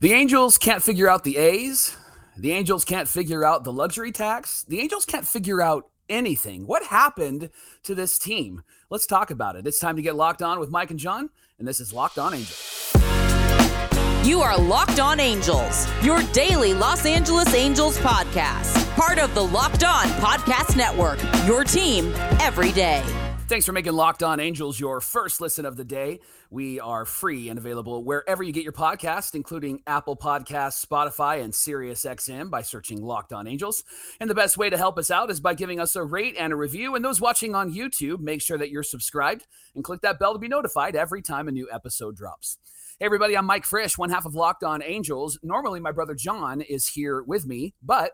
The Angels can't figure out the A's. The Angels can't figure out the luxury tax. The Angels can't figure out anything. What happened to this team? Let's talk about it. It's time to get locked on with Mike and John, and this is Locked On Angels. You are Locked On Angels, your daily Los Angeles Angels podcast, part of the Locked On Podcast Network, your team every day. Thanks for making Locked On Angels your first listen of the day. We are free and available wherever you get your podcast, including Apple Podcasts, Spotify, and SiriusXM by searching Locked On Angels. And the best way to help us out is by giving us a rate and a review. And those watching on YouTube, make sure that you're subscribed and click that bell to be notified every time a new episode drops. Hey, everybody, I'm Mike Frisch, one half of Locked On Angels. Normally, my brother John is here with me, but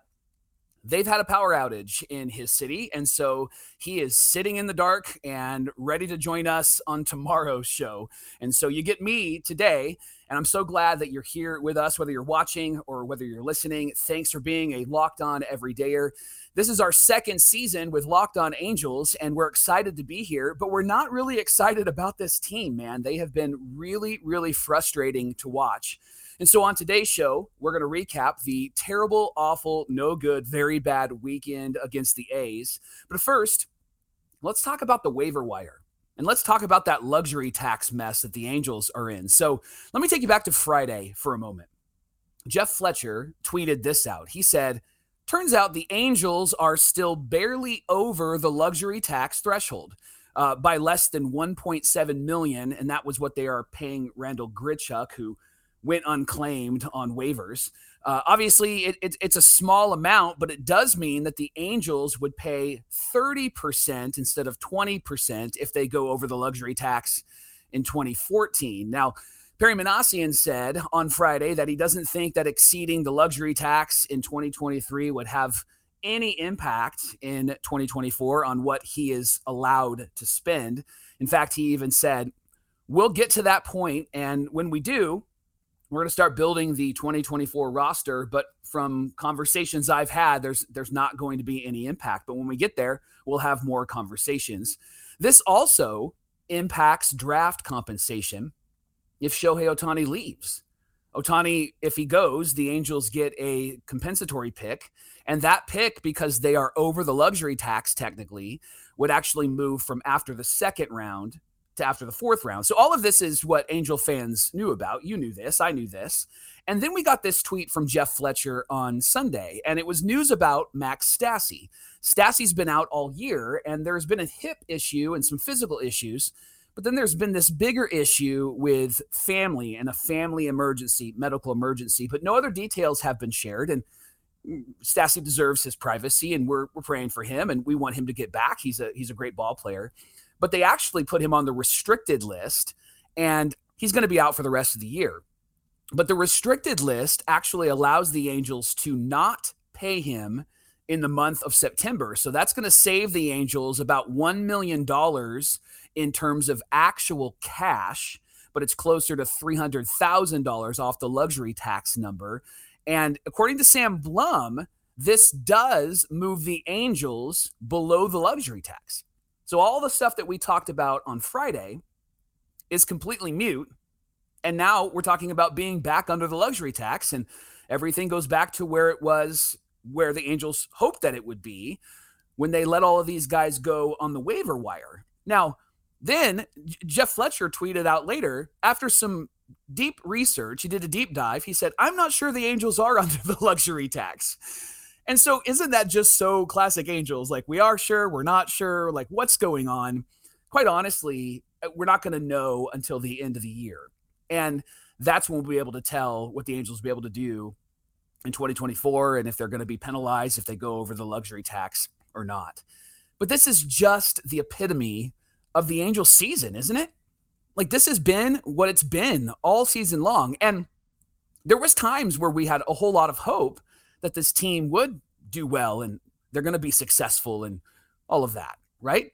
they've had a power outage in his city. And so he is sitting in the dark and ready to join us on tomorrow's show. And so you get me today. And I'm so glad that you're here with us, whether you're watching or whether you're listening. Thanks for being a locked on everydayer. This is our second season with Locked On Angels, and we're excited to be here, but we're not really excited about this team, man. They have been really, really frustrating to watch. And so on today's show, we're going to recap the terrible, awful, no good, very bad weekend against the A's. But first, let's talk about the waiver wire. And let's talk about that luxury tax mess that the Angels are in. So let me take you back to Friday for a moment. Jeff Fletcher tweeted this out. He said, Turns out the Angels are still barely over the luxury tax threshold. Uh, by less than 1.7 million, and that was what they are paying Randall Grichuk, who went unclaimed on waivers. Uh, obviously, it, it, it's a small amount, but it does mean that the Angels would pay 30% instead of 20% if they go over the luxury tax in 2014. Now, Perry Minasian said on Friday that he doesn't think that exceeding the luxury tax in 2023 would have any impact in 2024 on what he is allowed to spend. In fact, he even said, We'll get to that point, and when we do, we're going to start building the 2024 roster but from conversations i've had there's there's not going to be any impact. But when we get there we'll have more conversations. This also impacts draft compensation if shohei ohtani leaves. Ohtani if he goes the angels get a compensatory pick and that pick because they are over the luxury tax technically would actually move from after the second round to after the fourth round. So all of this is what Angel fans knew about. You knew this, I knew this. And then we got this tweet from Jeff Fletcher on Sunday, and it was news about Max Stassi. Stassi's been out all year, and there's been a hip issue and some physical issues. But then there's been this bigger issue with family and a family emergency, medical emergency, but no other details have been shared. And Stassi deserves his privacy, and we're, we're praying for him, and we want him to get back. He's a he's a great ball player but they actually put him on the restricted list and he's going to be out for the rest of the year. But the restricted list actually allows the Angels to not pay him in the month of September. So that's going to save the Angels about $1 million in terms of actual cash, but it's closer to $300,000 off the luxury tax number. And according to Sam Blum, this does move the Angels below the luxury tax. So all the stuff that we talked about on Friday is completely mute. And now we're talking about being back under the luxury tax and everything goes back to where it was where the Angels hoped that it would be when they let all of these guys go on the waiver wire. Now, then Jeff Fletcher tweeted out later after some deep research, he did a deep dive. He said, I'm not sure the Angels are under the luxury tax. And so, isn't that just so classic Angels? Like, we are sure, we're not sure, like, what's going on? Quite honestly, uh, we're not going to know until the end of the year. And that's when we'll be able to tell what the Angels will be able to do in 2024 and if they're going to be penalized if they go over the luxury tax or not. But this is just the epitome of the Angels season, isn't it? Like this has been what it's been all season long. And there was times where we had a whole lot of hope that this team would do well and they're going to be successful and all of that, right?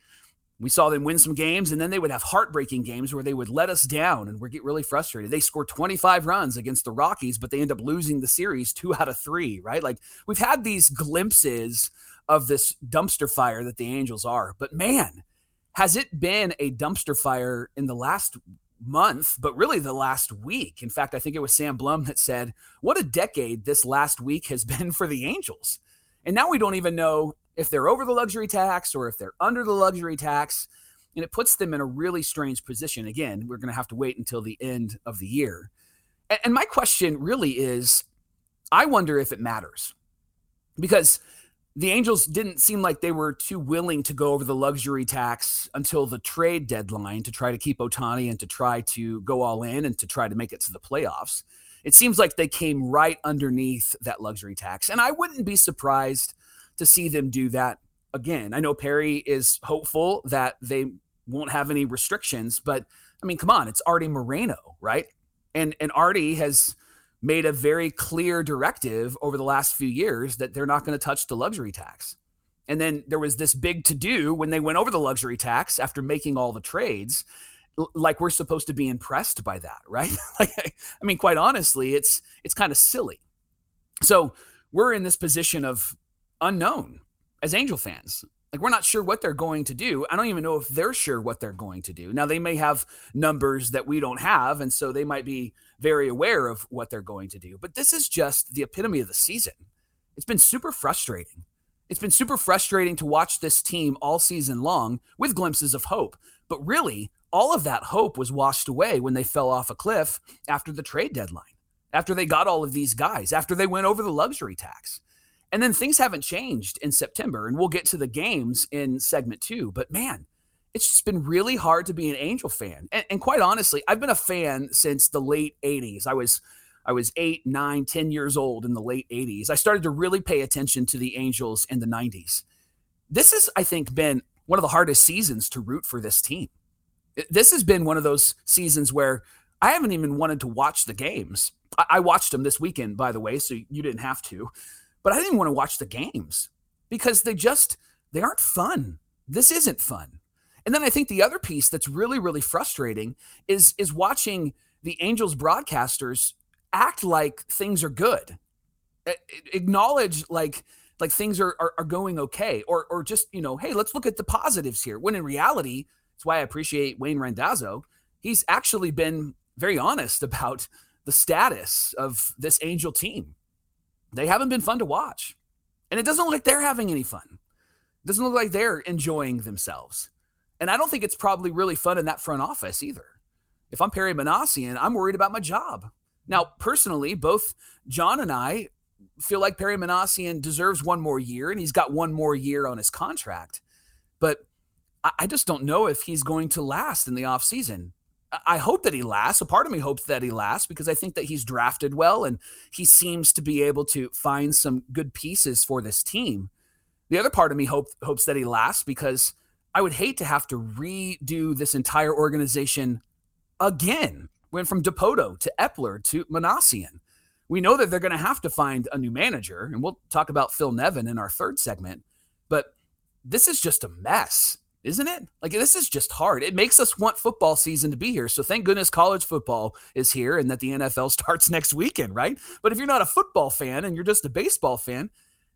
We saw them win some games and then they would have heartbreaking games where they would let us down and we get really frustrated. They scored 25 runs against the Rockies, but they end up losing the series two out of three, right? Like we've had these glimpses of this dumpster fire that the Angels are. But man, has it been a dumpster fire in the last month, but really the last week. In fact, I think it was Sam Blum that said, What a decade this last week has been for the Angels. And now we don't even know if they're over the luxury tax or if they're under the luxury tax. And it puts them in a really strange position. Again, we're going to have to wait until the end of the year. And my question really is I wonder if it matters because the Angels didn't seem like they were too willing to go over the luxury tax until the trade deadline to try to keep Ohtani and to try to go all in and to try to make it to the playoffs. It seems like they came right underneath that luxury tax. And I wouldn't be surprised to see them do that again. I know Perry is hopeful that they won't have any restrictions, but I mean, come on, it's Arte Moreno, right? And and Arte has made a very clear directive over the last few years that they're not going to touch the luxury tax. And then there was this big to do when they went over the luxury tax after making all the trades. Like we're supposed to be impressed by that, right? like, I mean, quite honestly, it's it's kind of silly. So we're in this position of unknown as Angel fans. Like we're not sure what they're going to do. I don't even know if they're sure what they're going to do. Now they may have numbers that we don't have, and so they might be very aware of what they're going to do. But this is just the epitome of the season. It's been super frustrating. It's been super frustrating to watch this team all season long with glimpses of hope. But really, all of that hope was washed away when they fell off a cliff after the trade deadline, after they got all of these guys, after they went over the luxury tax. And then things haven't changed in September, and we'll get to the games in segment two. But man, it's just been really hard to be an Angel fan. And, and, quite honestly, I've been a fan since the late 80s. I was I was eight, nine, ten years old in the late 80s. I started to really pay attention to the Angels in the 90s. This has, I think, been one of the hardest seasons to root for this team. This has been one of those seasons where I haven't even wanted to watch the games. I, I watched them this weekend, by the way, so you didn't have to but I didn't want to watch the games because they just they aren't fun. This isn't fun. And then I think the other piece that's really really frustrating is is watching the Angels broadcasters act like things are good. acknowledge like like things are, are, are going okay or or just, you know, hey, let's look at the positives here. When in reality, that's why I appreciate Wayne Randazzo. He's actually been very honest about the status of this Angel team they haven't been fun to watch. And it doesn't look like they're having any fun. It doesn't look like they're enjoying themselves. And I don't think it's probably really fun in that front office either. If I'm Perry Minasian, I'm worried about my job. Now, personally, both John and I feel like Perry Minasian deserves one more year and he's got one more year on his contract. But I just don't know if he's going to last in the offseason. I hope that he lasts. A part of me hopes that he lasts because I think that he's drafted well and he seems to be able to find some good pieces for this team. The other part of me hope, hopes that he lasts because I would hate to have to redo this entire organization again. Went from Dipoto to Epler to Minasian. We know that they're going to have to find a new manager, and we'll talk about Phil Nevin in our third segment. But this is just a mess isn't it? Like this is just hard. It makes us want football season to be here. So thank goodness college football is here and that the NFL starts next weekend, right? But if you're not a football fan and you're just a baseball fan,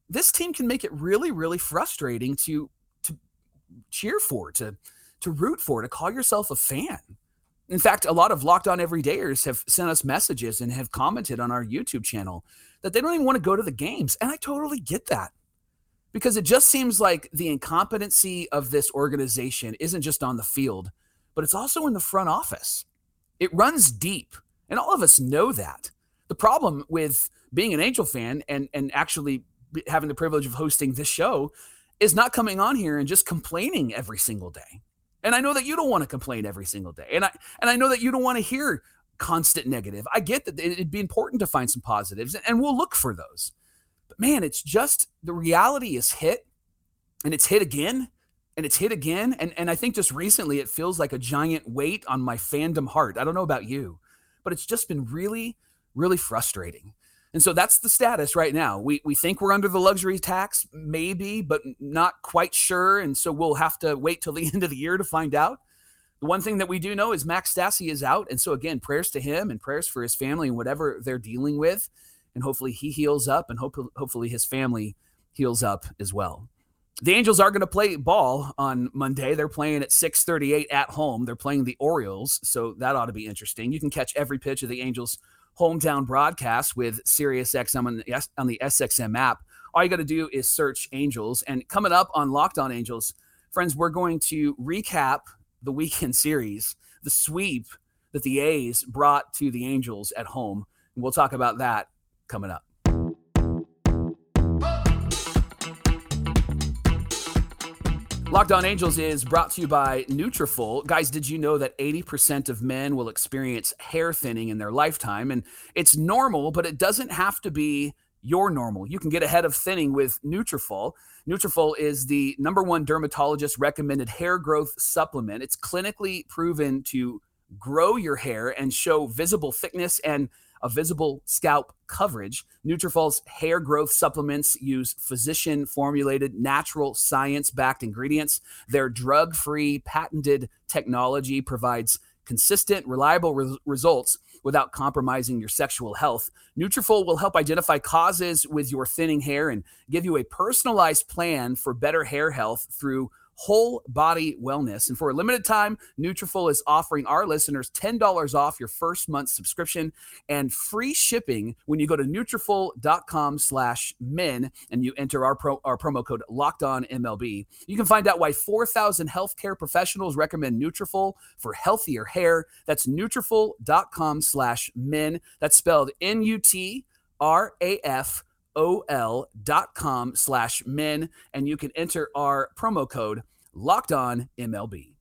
this team can make it really, really frustrating to cheer for, to to root for, to call yourself a fan. In fact, a lot of locked on everydayers have sent us messages and have commented on our YouTube channel that they don't even want to go to the games. And I totally get that because it just seems like the incompetency of this organization isn't just on the field, but it's also in the front office. It runs deep, and all of us know that. The problem with being an Angel fan and and actually having the privilege of hosting this show is not coming on here and just complaining every single day. And I know that you don't want to complain every single day. And I and I know that you don't want to hear constant negative. I get that it'd be important to find some positives and we'll look for those. But man, it's just the reality is hit and it's hit again and it's hit again. And, and I think just recently it feels like a giant weight on my fandom heart. I don't know about you, but it's just been really, really frustrating. And so that's the status right now. We, we think we're under the luxury tax, maybe, but not quite sure. And so we'll have to wait till the end of the year to find out. The one thing that we do know is Max Stassi is out. And so, again, prayers to him and prayers for his family and whatever they're dealing with and hopefully he heals up and hope, hopefully his family heals up as well. the Angels are going to play ball on Monday. They're playing at 6:38 at home. They're playing the Orioles, so that ought to be interesting. You can catch every pitch of the Angels hometown broadcast with SiriusXM on the, on the SXM app. All you got to do is search Angels. And coming up on Locked On Angels, friends, we're going to recap the weekend series, the sweep that the A's brought to the Angels at home. And we'll talk about that coming up. Locked On Angels is brought to you by Nutrafol. Guys, did you know that 80% of men will experience hair thinning in their lifetime? And it's normal, but it doesn't have to be your normal. You can get ahead of thinning with Nutrafol. Nutrafol is the number one dermatologist recommended hair growth supplement. It's clinically proven to grow your hair and show visible thickness and a visible scalp coverage. Nutrafol's hair growth supplements use physician formulated natural science backed ingredients. Their drug free patented technology provides consistent, reliable re- results without compromising your sexual health. Nutrafol will help identify causes with your thinning hair and give you a personalized plan for better hair health through whole body wellness. And for a limited time, Nutrafol is offering our listeners $10 off your first month subscription and free shipping when you go to Nutrafol.com slash men and you enter our, pro, our promo code locked on MLB. You can find out why 4,000 healthcare professionals recommend Nutrafol for healthier hair. That's Nutrafol.com slash men. That's spelled N-U-T-R-A-F ol.com slash men and you can enter our promo code locked on mlb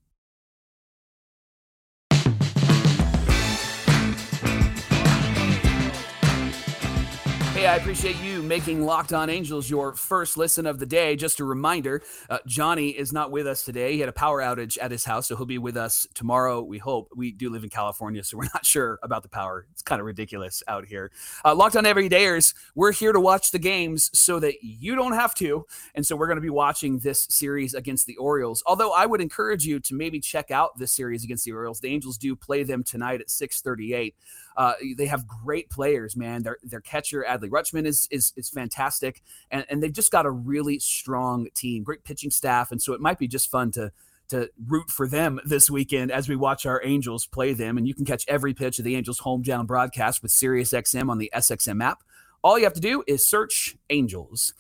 Hey, I appreciate you making Locked On Angels your first listen of the day. Just a reminder uh, Johnny is not with us today. He had a power outage at his house, so he'll be with us tomorrow, we hope. We do live in California, so we're not sure about the power. It's kind of ridiculous out here. Uh, Locked On Everydayers, we're here to watch the games so that you don't have to. And so we're going to be watching this series against the Orioles. Although I would encourage you to maybe check out this series against the Orioles. The Angels do play them tonight at 638. Uh, they have great players, man. Their their catcher Adley Rutschman is is is fantastic, and and they've just got a really strong team, great pitching staff, and so it might be just fun to to root for them this weekend as we watch our Angels play them. And you can catch every pitch of the Angels hometown broadcast with SiriusXM on the SXM app. All you have to do is search Angels.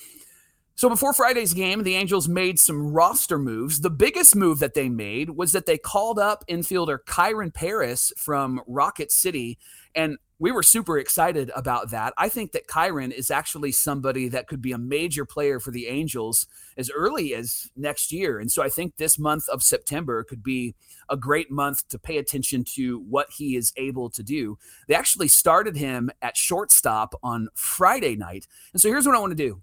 So before Friday's game, the Angels made some roster moves. The biggest move that they made was that they called up infielder Kyren Paris from Rocket City and we were super excited about that. I think that Kyren is actually somebody that could be a major player for the Angels as early as next year. And so I think this month of September could be a great month to pay attention to what he is able to do. They actually started him at shortstop on Friday night. And so here's what I want to do.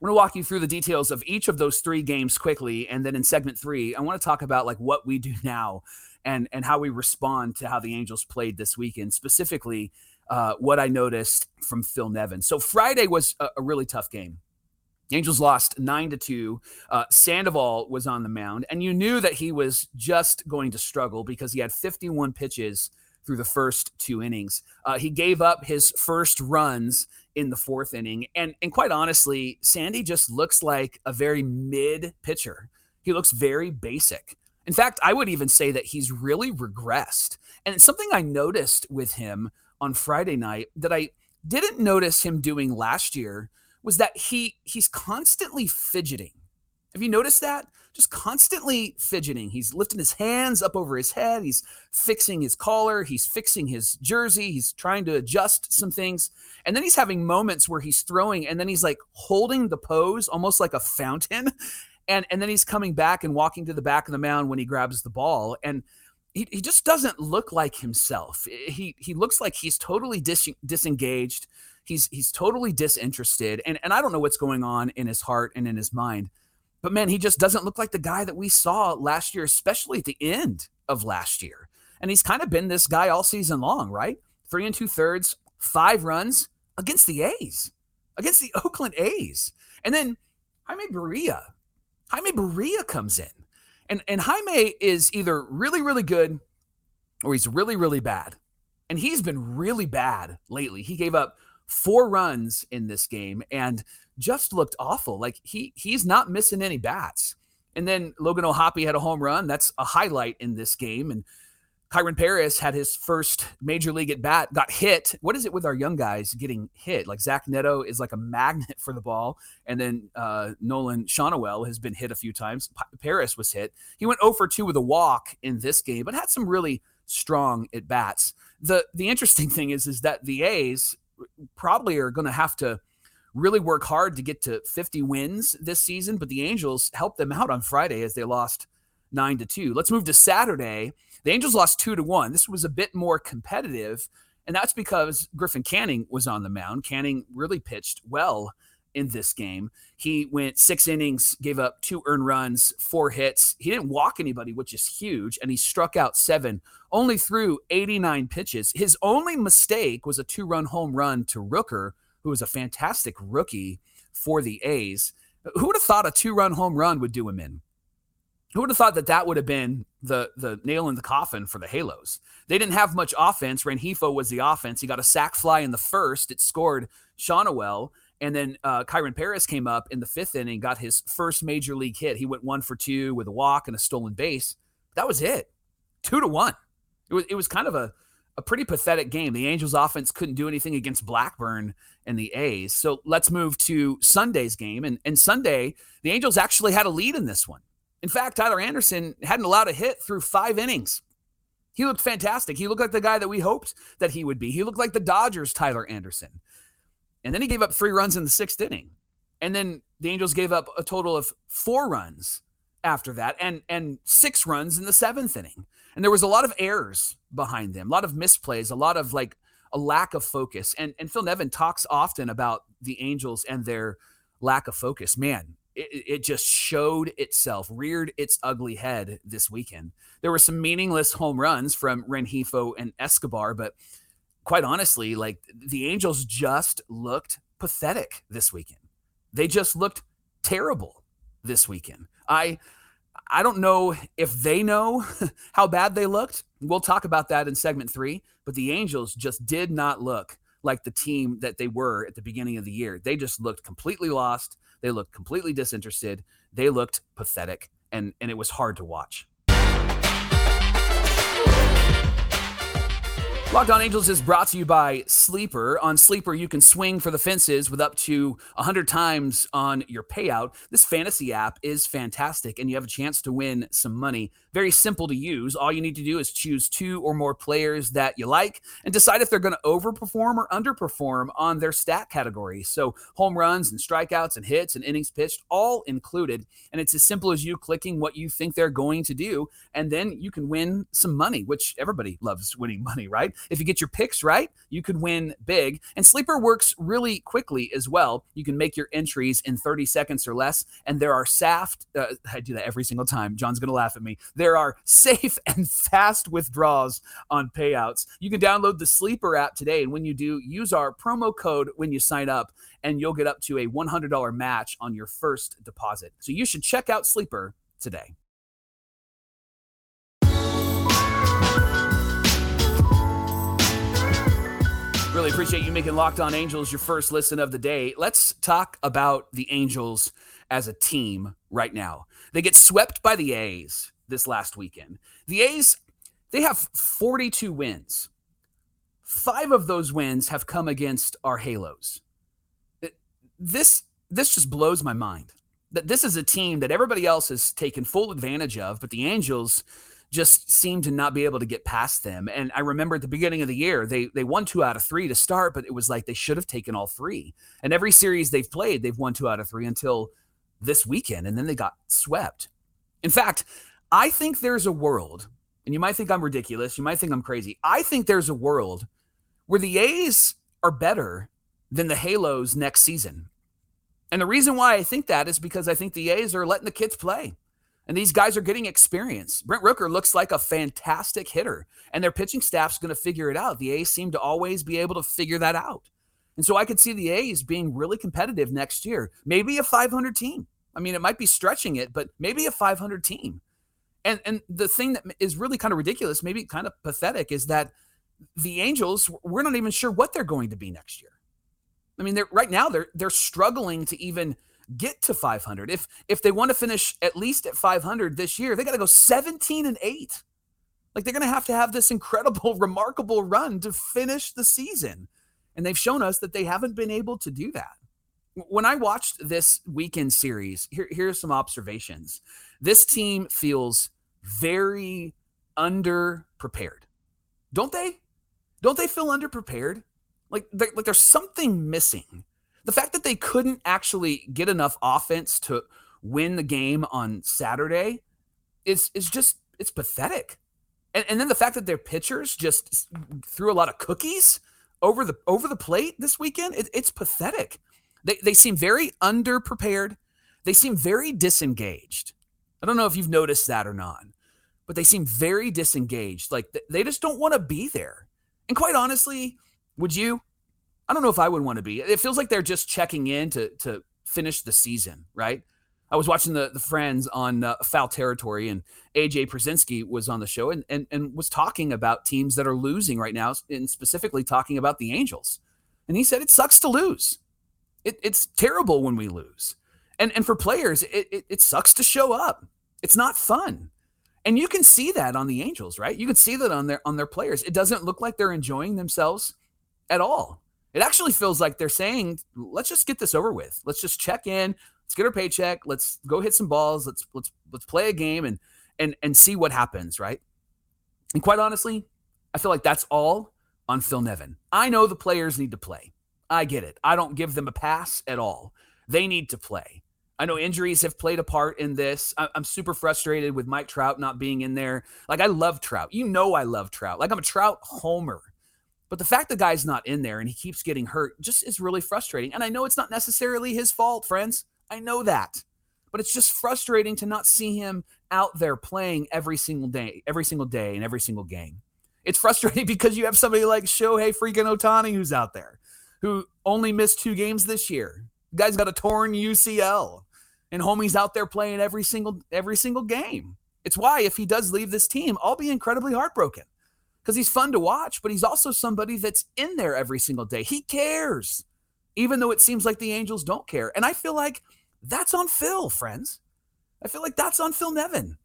I'm going to walk you through the details of each of those three games quickly. And then in segment three, I want to talk about like what we do now and and how we respond to how the Angels played this weekend, specifically uh, what I noticed from Phil Nevin. So Friday was a, a really tough game. The Angels lost nine to two. Uh, Sandoval was on the mound, and you knew that he was just going to struggle because he had 51 pitches through the first two innings. Uh, he gave up his first runs in the fourth inning, and and quite honestly, Sandy just looks like a very mid pitcher. He looks very basic. In fact, I would even say that he's really regressed. And something I noticed with him on Friday night that I didn't notice him doing last year was that he he's constantly fidgeting. Have you noticed that? Just constantly fidgeting. He's lifting his hands up over his head. He's fixing his collar. He's fixing his jersey. He's trying to adjust some things. And then he's having moments where he's throwing and then he's like holding the pose almost like a fountain and and then he's coming back and walking to the back of the mound when he grabs the ball and he, he just doesn't look like himself. He he looks like he's totally dis, disengaged. He's he's totally disinterested and and I don't know what's going on in his heart and in his mind but man he just doesn't look like the guy that we saw last year especially at the end of last year. And he's kind of been this guy all season long right? Three and two thirds five runs against the A's against the Oakland A's. And then Jaime Barria Jaime Barria comes in. And, and Jaime is either really, really good or he's really, really bad. And he's been really bad lately. He gave up four runs in this game and just looked awful. Like he he's not missing any bats. And then Logan O'Hoppe had a home run. That's a highlight in this game. And Kyren Paris had his first major league at bat, got hit. What is it with our young guys getting hit? Like Zach Neto is like a magnet for the ball. And then uh, Nolan Schanuel has been hit a few times. P- Paris was hit. He went 0 for 2 with a walk in this game, but had some really strong at bats. The the interesting thing is is that the A's probably are going to have to really work hard to get to 50 wins this season, but the Angels helped them out on Friday as they lost 9 to 2. Let's move to Saturday. The Angels lost 2 to 1. This was a bit more competitive, and that's because Griffin Canning was on the mound. Canning really pitched well in this game. He went six innings, gave up two earned runs, four hits. He didn't walk anybody, which is huge, and he struck out seven, only threw 89 pitches. His only mistake was a two run home run to Rooker, who was a fantastic rookie for the A's. Who would have thought a two run home run would do him in? Who would have thought that that would have been the the nail in the coffin for the Halos? They didn't have much offense. Rengifo was the offense. He got a sac fly in the first. It scored Schanuel. And then uh, Kyren Paris came up in the fifth inning, got his first major league hit. He went one for two with a walk and a stolen base. That was it. Two to one. It was it was kind of a a pretty pathetic game. The Angels offense couldn't do anything against Blackburn and the A's. So let's move to Sunday's game. And, and Sunday, the Angels actually had a lead in this one. In fact, Tyler Anderson hadn't allowed a hit through five innings. He looked fantastic. He looked like the guy that we hoped that he would be. He looked like the Dodgers' Tyler Anderson. And then he gave up three runs in the sixth inning. And then the Angels gave up a total of four runs after that and and six runs in the seventh inning. And there was a lot of errors behind them, a lot of misplays, a lot of like a lack of focus. And and Phil Nevin talks often about the Angels and their lack of focus. Man, it, it just showed itself, reared its ugly head this weekend. There were some meaningless home runs from Rengifo and Escobar, but quite honestly, like the Angels just looked pathetic this weekend. They just looked terrible this weekend. I I don't know if they know how bad they looked. We'll talk about that in segment three. But the Angels just did not look like the team that they were at the beginning of the year. They just looked completely lost. They looked completely disinterested. They looked pathetic, and and it was hard to watch. Locked On Angels is brought to you by Sleeper. On Sleeper, you can swing for the fences with up to 100 times on your payout. This fantasy app is fantastic, and you have a chance to win some money. Very simple to use. All you need to do is choose two or more players that you like and decide if they're going to overperform or underperform on their stat category. So, home runs and strikeouts and hits and innings pitched, all included. And it's as simple as you clicking what you think they're going to do, and then you can win some money, which everybody loves winning money, right? If you get your picks right, you could win big. And Sleeper works really quickly as well. You can make your entries in 30 seconds or less. And there are SAFT, uh, I do that every single time. John's going to laugh at me. There are safe and fast withdrawals on payouts. You can download the Sleeper app today. And when you do, use our promo code when you sign up, and you'll get up to a $100 match on your first deposit. So you should check out Sleeper today. Really appreciate you making Locked On Angels your first listen of the day. Let's talk about the Angels as a team right now. They get swept by the A's this last weekend. The A's, they have 42 wins. Five of those wins have come against our Halos. This this just blows my mind. That this is a team that everybody else has taken full advantage of, but the Angels just seemed to not be able to get past them. And I remember at the beginning of the year, they they won two out of three to start, but it was like they should have taken all three. And every series they've played, they've won two out of three until this weekend, and then they got swept. In fact, I think there's a world, and you might think I'm ridiculous, you might think I'm crazy. I think there's a world where the A's are better than the Halos next season. And the reason why I think that is because I think the A's are letting the kids play. And these guys are getting experience. Brent Rooker looks like a fantastic hitter, and their pitching staff's going to figure it out. The A's seem to always be able to figure that out. And so I could see the A's being really competitive next year, maybe a 500 team. I mean, it might be stretching it, but maybe a 500 team. And and the thing that is really kind of ridiculous, maybe kind of pathetic, is that the Angels, we're not even sure what they're going to be next year. I mean, they're right now they're they're struggling to even get to 500. If if they want to finish at least at 500 this year, they got to go 17 and 8. Like they're going to have to have this incredible remarkable run to finish the season. And they've shown us that they haven't been able to do that. When I watched this weekend series, here, here's some observations. This team feels very underprepared. Don't they? Don't they feel underprepared? Like, like there's something missing. The fact that they couldn't actually get enough offense to win the game on Saturday is is just it's pathetic. And, and then the fact that their pitchers just threw a lot of cookies over the over the plate this weekend, it, it's pathetic. They they seem very underprepared. They seem very disengaged. I don't know if you've noticed that or not, but they seem very disengaged. Like they just don't want to be there. And quite honestly, would you? I don't know if I would want to be. It feels like they're just checking in to to finish the season, right? I was watching the the Friends on uh, Foul Territory, and AJ Pierzynski was on the show and, and and was talking about teams that are losing right now, and specifically talking about the Angels. And he said it sucks to lose. It, it's terrible when we lose, and and for players, it, it it sucks to show up. It's not fun, and you can see that on the Angels, right? You can see that on their on their players. It doesn't look like they're enjoying themselves at all. It actually feels like they're saying, "Let's just get this over with. Let's just check in let's get our paycheck. Let's go hit some balls. Let's let's let's play a game and and and see what happens, right? And quite honestly, I feel like that's all on Phil Nevin. I know the players need to play. I get it. I don't give them a pass at all. They need to play. I know injuries have played a part in this. I'm super frustrated with Mike Trout not being in there. Like I love Trout. You know I love Trout. Like I'm a Trout homer. But the fact the guy's not in there and he keeps getting hurt just is really frustrating. And I know it's not necessarily his fault, friends. I know that. But it's just frustrating to not see him out there playing every single day, every single day, and every single game. It's frustrating because you have somebody like Shohei freaking Ohtani who's out there, who only missed two games this year. The guy's got a torn UCL, and homie's out there playing every single every single game. It's why if he does leave this team, I'll be incredibly heartbroken because he's fun to watch, but he's also somebody that's in there every single day. He cares, even though it seems like the Angels don't care. And I feel like that's on Phil, friends. I feel like that's on Phil Nevin.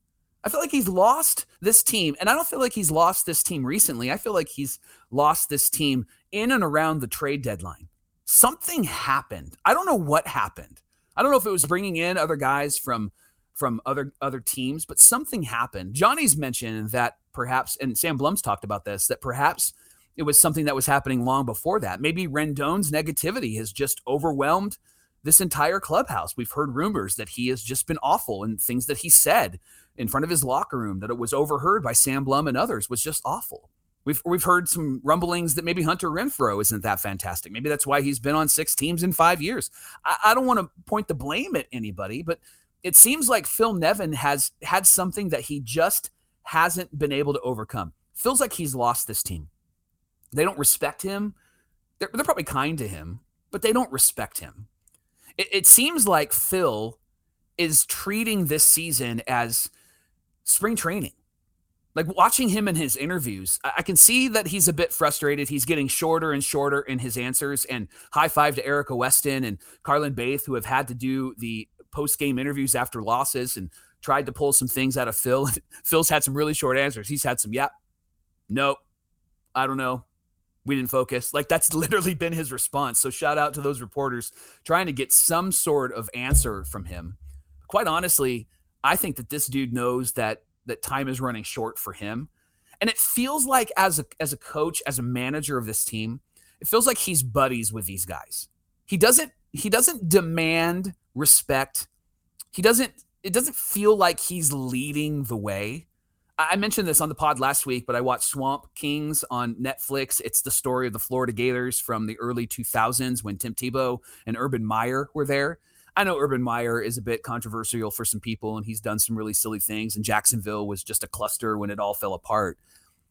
I feel like he's lost this team, and I don't feel like he's lost this team recently. I feel like he's lost this team in and around the trade deadline. Something happened. I don't know what happened. I don't know if it was bringing in other guys from from other other teams, but something happened. Johnny's mentioned that perhaps, and Sam Blum's talked about this, that perhaps it was something that was happening long before that. Maybe Rendon's negativity has just overwhelmed this entire clubhouse. We've heard rumors that he has just been awful and things that he said in front of his locker room that it was overheard by Sam Blum and others was just awful. We've we've heard some rumblings that maybe Hunter Renfroe isn't that fantastic. Maybe that's why he's been on six teams in five years. I, I don't want to point the blame at anybody, but it seems like Phil Nevin has had something that he just hasn't been able to overcome. Feels like he's lost this team. They don't respect him. They're, they're probably kind to him, but they don't respect him it, it seems like Phil is treating this season as spring training. Like watching him in his interviews, I can see that he's a bit frustrated. He's getting shorter and shorter in his answers. And high five to Erica Weston and Carlin Baith, who have had to do the post game interviews after losses and tried to pull some things out of Phil. Phil's had some really short answers. He's had some, yeah, nope, I don't know, we didn't focus. Like that's literally been his response. So shout out to those reporters trying to get some sort of answer from him. Quite honestly, I think that this dude knows that that time is running short for him. And it feels like as a as a coach, as a manager of this team, it feels like he's buddies with these guys. He doesn't he doesn't demand respect. He doesn't it doesn't feel like he's leading the way. I mentioned this on the pod last week, but I watched Swamp Kings on Netflix. It's the story of the Florida Gators from the early 2000s when Tim Tebow and Urban Meyer were there. I know Urban Meyer is a bit controversial for some people, and he's done some really silly things. And Jacksonville was just a cluster when it all fell apart.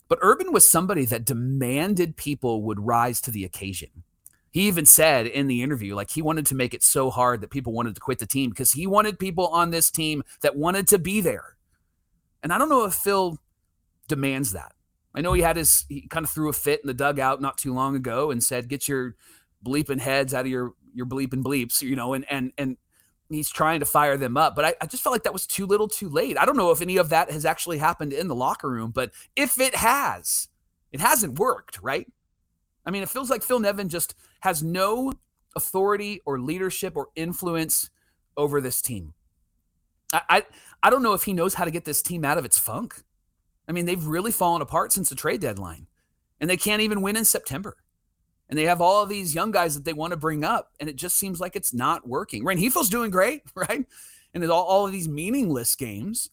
But Urban was somebody that demanded people would rise to the occasion. He even said in the interview, like he wanted to make it so hard that people wanted to quit the team because he wanted people on this team that wanted to be there and I don't know if Phil demands that. I know he had his, he kind of threw a fit in the dugout not too long ago and said, get your, bleeping heads out of your your bleeping bleeps, you know, and and and he's trying to fire them up. But I, I, just felt like that was too little too late. I don't know if any of that has actually happened in the locker room, but if it has, it hasn't worked, right? I mean, it feels like Phil Nevin just has no authority or leadership or influence over this team. I, I, I don't know if he knows how to get this team out of its funk. I mean, they've really fallen apart since the trade deadline, and they can't even win in September and they have all these young guys that they want to bring up, and it just seems like it's not working. Rengifo's doing great, right? And all, all of these meaningless games,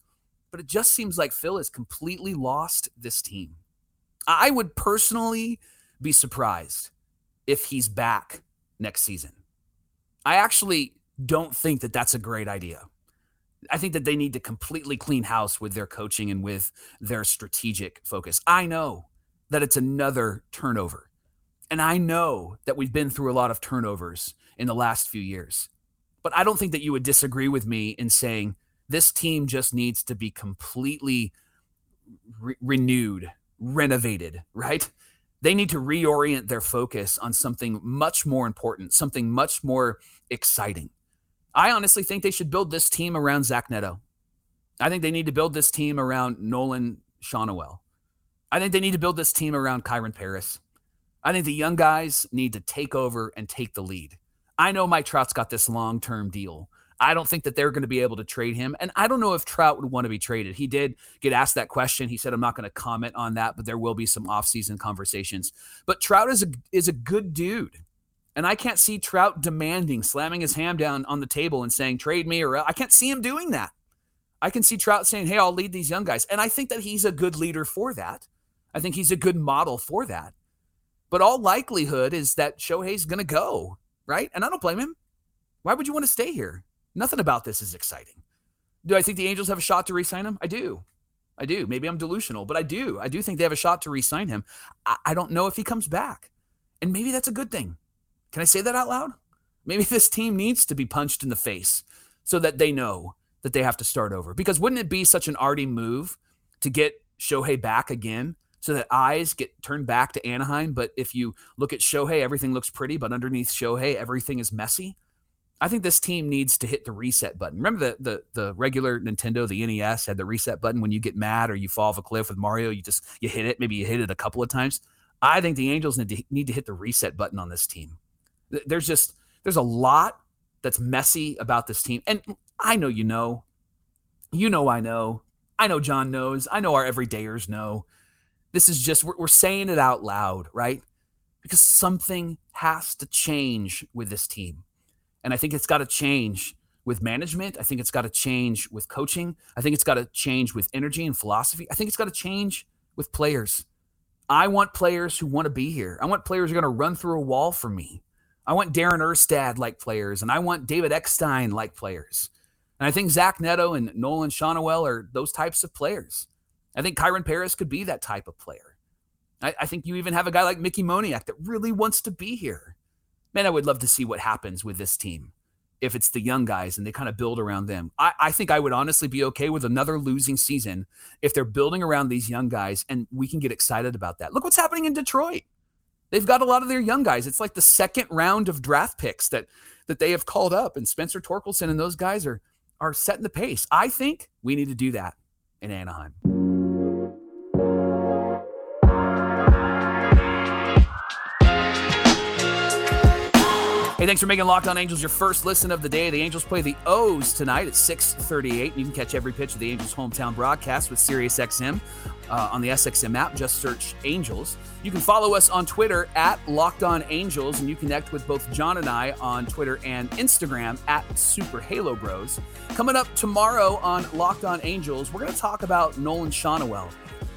but it just seems like Phil has completely lost this team. I would personally be surprised if he's back next season. I actually don't think that that's a great idea. I think that they need to completely clean house with their coaching and with their strategic focus. I know that it's another turnover and I know that we've been through a lot of turnovers in the last few years. But I don't think that you would disagree with me in saying this team just needs to be completely re- renewed, renovated, right? They need to reorient their focus on something much more important, something much more exciting. I honestly think they should build this team around Zach Neto. I think they need to build this team around Nolan Schanuel. I think they need to build this team around Kyren Paris. I think the young guys need to take over and take the lead. I know Mike Trout's got this long term deal. I don't think that they're going to be able to trade him. And I don't know if Trout would want to be traded. He did get asked that question. He said, I'm not going to comment on that, but there will be some offseason conversations. But Trout is a is a good dude. And I can't see Trout demanding, slamming his hand down on the table and saying, trade me, or I can't see him doing that. I can see Trout saying, Hey, I'll lead these young guys. And I think that he's a good leader for that. I think he's a good model for that. But all likelihood is that Shohei's going to go, right? And I don't blame him. Why would you want to stay here? Nothing about this is exciting. Do I think the Angels have a shot to re-sign him? I do. I do. Maybe I'm delusional, but I do. I do think they have a shot to re-sign him. I, I don't know if he comes back. And maybe that's a good thing. Can I say that out loud? Maybe this team needs to be punched in the face so that they know that they have to start over. Because wouldn't it be such an Arte move to get Shohei back again so that eyes get turned back to Anaheim. But if you look at Shohei, everything looks pretty, but underneath Shohei, everything is messy. I think this team needs to hit the reset button. Remember the the the regular Nintendo, the NES had the reset button when you get mad or you fall off a cliff with Mario, you just you hit it, maybe you hit it a couple of times. I think the Angels need to, need to hit the reset button on this team. There's just there's a lot that's messy about this team. And I know you know. You know I know. I know John knows. I know our everydayers know. This is just, we're, we're saying it out loud, right? Because something has to change with this team. And I think it's got to change with management. I think it's got to change with coaching. I think it's got to change with energy and philosophy. I think it's got to change with players. I want players who want to be here. I want players who are going to run through a wall for me. I want Darren Erstad like players, and I want David Eckstein like players. And I think Zach Neto and Nolan Schanuel are those types of players. I think Kyren Paris could be that type of player. I, I, think you even have a guy like Mickey Moniak that really wants to be here. Man, I would love to see what happens with this team if it's the young guys and they kind of build around them. I, I think I would honestly be okay with another losing season if they're building around these young guys and we can get excited about that. Look what's happening in Detroit. They've got a lot of their young guys. It's like the second round of draft picks that that they have called up, and Spencer Torkelson and those guys are are setting the pace. I think we need to do that in Anaheim. Hey, thanks for making Locked On Angels your first listen of the day. The Angels play the O's tonight at 6:38. You can catch every pitch of the Angels' hometown broadcast with SiriusXM uh, on the SXM app. Just search Angels. You can follow us on Twitter at Locked On Angels, and you connect with both John and I on Twitter and Instagram at Super Halo Bros. Coming up tomorrow on Locked On Angels, we're going to talk about Nolan Schanuel.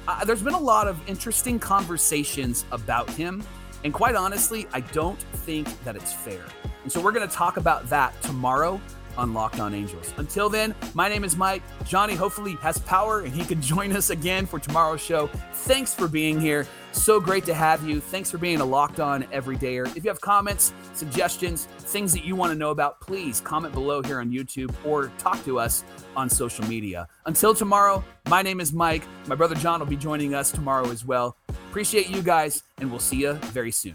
Uh, there's been a lot of interesting conversations about him and quite honestly, I don't think that it's fair. And so we're going to talk about that tomorrow on Locked On Angels. Until then, my name is Mike. Johnny hopefully has power and he can join us again for tomorrow's show. Thanks for being here. So great to have you. Thanks for being a Locked On everydayer. If you have comments, suggestions, things that you want to know about, please comment below here on YouTube or talk to us on social media. Until tomorrow, my name is Mike. My brother John will be joining us tomorrow as well. Appreciate you guys, and we'll see you very soon.